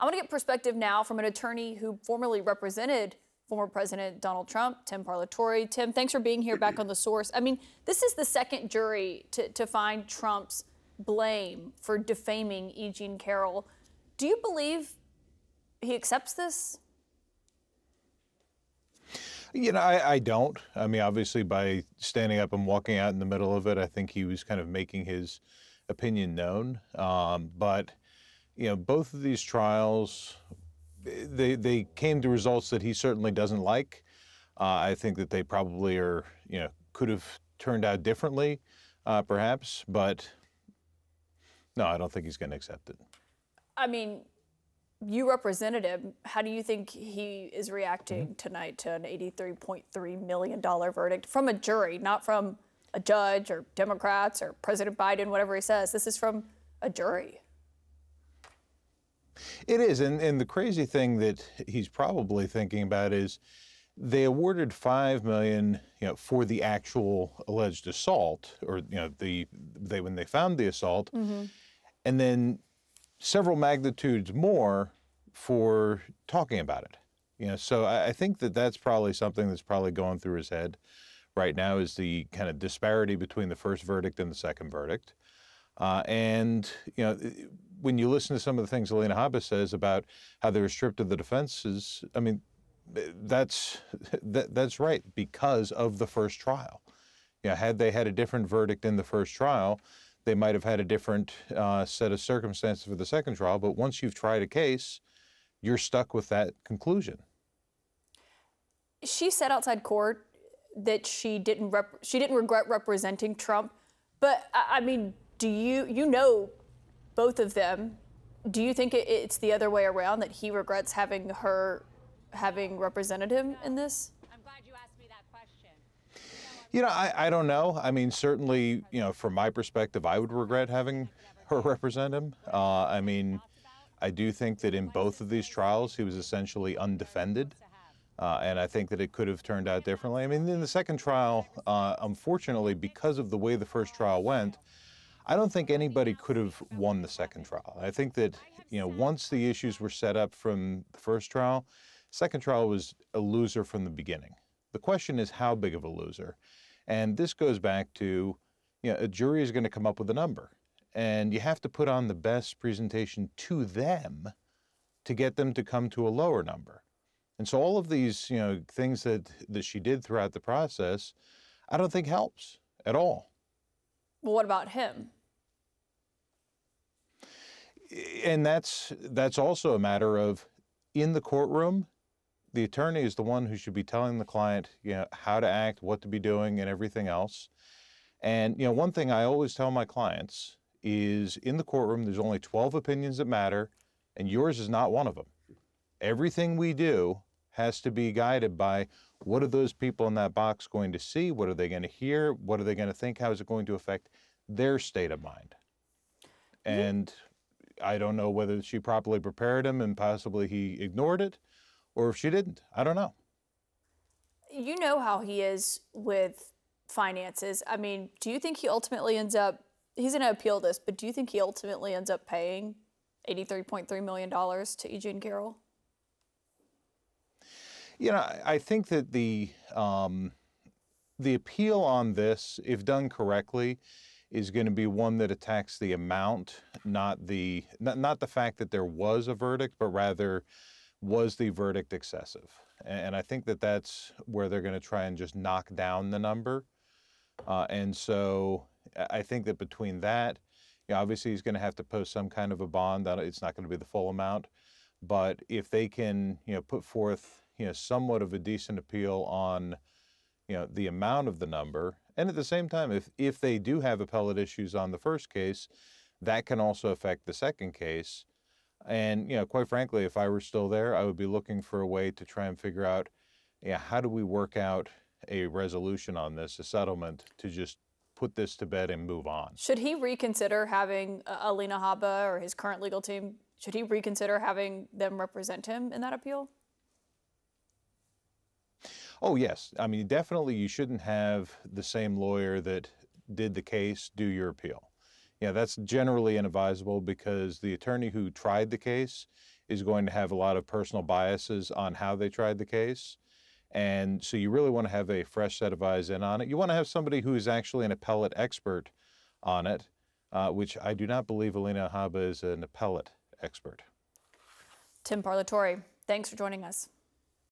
I want to get perspective now from an attorney who formerly represented former President Donald Trump, Tim Parlatore. Tim, thanks for being here back on the source. I mean, this is the second jury to, to find Trump's blame for defaming E. Jean Carroll. Do you believe he accepts this? You know, I, I, don't. I mean, obviously, by standing up and walking out in the middle of it, I think he was kind of making his opinion known. Um, but, you know, both of these trials they they came to results that he certainly doesn't like. Uh, I think that they probably are, you know, could have turned out differently, uh, perhaps, but no, I don't think he's going to accept it. I mean, you represented him. How do you think he is reacting mm-hmm. tonight to an $83.3 million verdict from a jury, not from a judge or Democrats or President Biden, whatever he says? This is from a jury. It is, and, and the crazy thing that he's probably thinking about is they awarded five million, you know, for the actual alleged assault, or you know, the they when they found the assault, mm-hmm. and then several magnitudes more for talking about it. You know, so I, I think that that's probably something that's probably going through his head right now is the kind of disparity between the first verdict and the second verdict. Uh, and you know, when you listen to some of the things Alina Habba says about how they were stripped of the defenses, I mean, that's that, that's right because of the first trial. Yeah, had they had a different verdict in the first trial, they might have had a different uh, set of circumstances for the second trial. But once you've tried a case, you're stuck with that conclusion. She said outside court that she didn't she didn't regret representing Trump, but I mean, do you you know both of them. Do you think it's the other way around that he regrets having her having represented him in this? I'm glad you asked me that question. You know, I, I don't know. I mean, certainly, you know, from my perspective, I would regret having her represent him. Uh, I mean, I do think that in both of these trials, he was essentially undefended. Uh, and I think that it could have turned out differently. I mean, in the second trial, uh, unfortunately, because of the way the first trial went, I don't think anybody could have won the second trial. I think that, you know, once the issues were set up from the first trial, second trial was a loser from the beginning. The question is how big of a loser? And this goes back to, you know, a jury is going to come up with a number. And you have to put on the best presentation to them to get them to come to a lower number. And so all of these, you know, things that, that she did throughout the process, I don't think helps at all. Well, what about him? And that's that's also a matter of in the courtroom the attorney is the one who should be telling the client you know how to act what to be doing and everything else. And you know one thing i always tell my clients is in the courtroom there's only 12 opinions that matter and yours is not one of them. Everything we do has to be guided by what are those people in that box going to see? What are they going to hear? What are they going to think? How is it going to affect their state of mind? And I don't know whether she properly prepared him and possibly he ignored it or if she didn't. I don't know. You know how he is with finances. I mean, do you think he ultimately ends up, he's going to appeal this, but do you think he ultimately ends up paying $83.3 million to E. Jean Carroll? You know, I think that the um, the appeal on this, if done correctly, is going to be one that attacks the amount, not the not, not the fact that there was a verdict, but rather was the verdict excessive? And I think that that's where they're going to try and just knock down the number. Uh, and so I think that between that, you know, obviously he's going to have to post some kind of a bond. That it's not going to be the full amount, but if they can, you know, put forth, you know, somewhat of a decent appeal on, you know, the amount of the number and at the same time, if, if they do have appellate issues on the first case, that can also affect the second case. And, you know, quite frankly, if I were still there, I would be looking for a way to try and figure out, yeah, how do we work out a resolution on this, a settlement to just put this to bed and move on. Should he reconsider having uh, Alina Habba or his current legal team, should he reconsider having them represent him in that appeal? Oh, yes. I mean, definitely you shouldn't have the same lawyer that did the case do your appeal. Yeah, that's generally inadvisable because the attorney who tried the case is going to have a lot of personal biases on how they tried the case. And so you really want to have a fresh set of eyes in on it. You want to have somebody who is actually an appellate expert on it, uh, which I do not believe Alina Habba is an appellate expert. Tim Parlatore, thanks for joining us.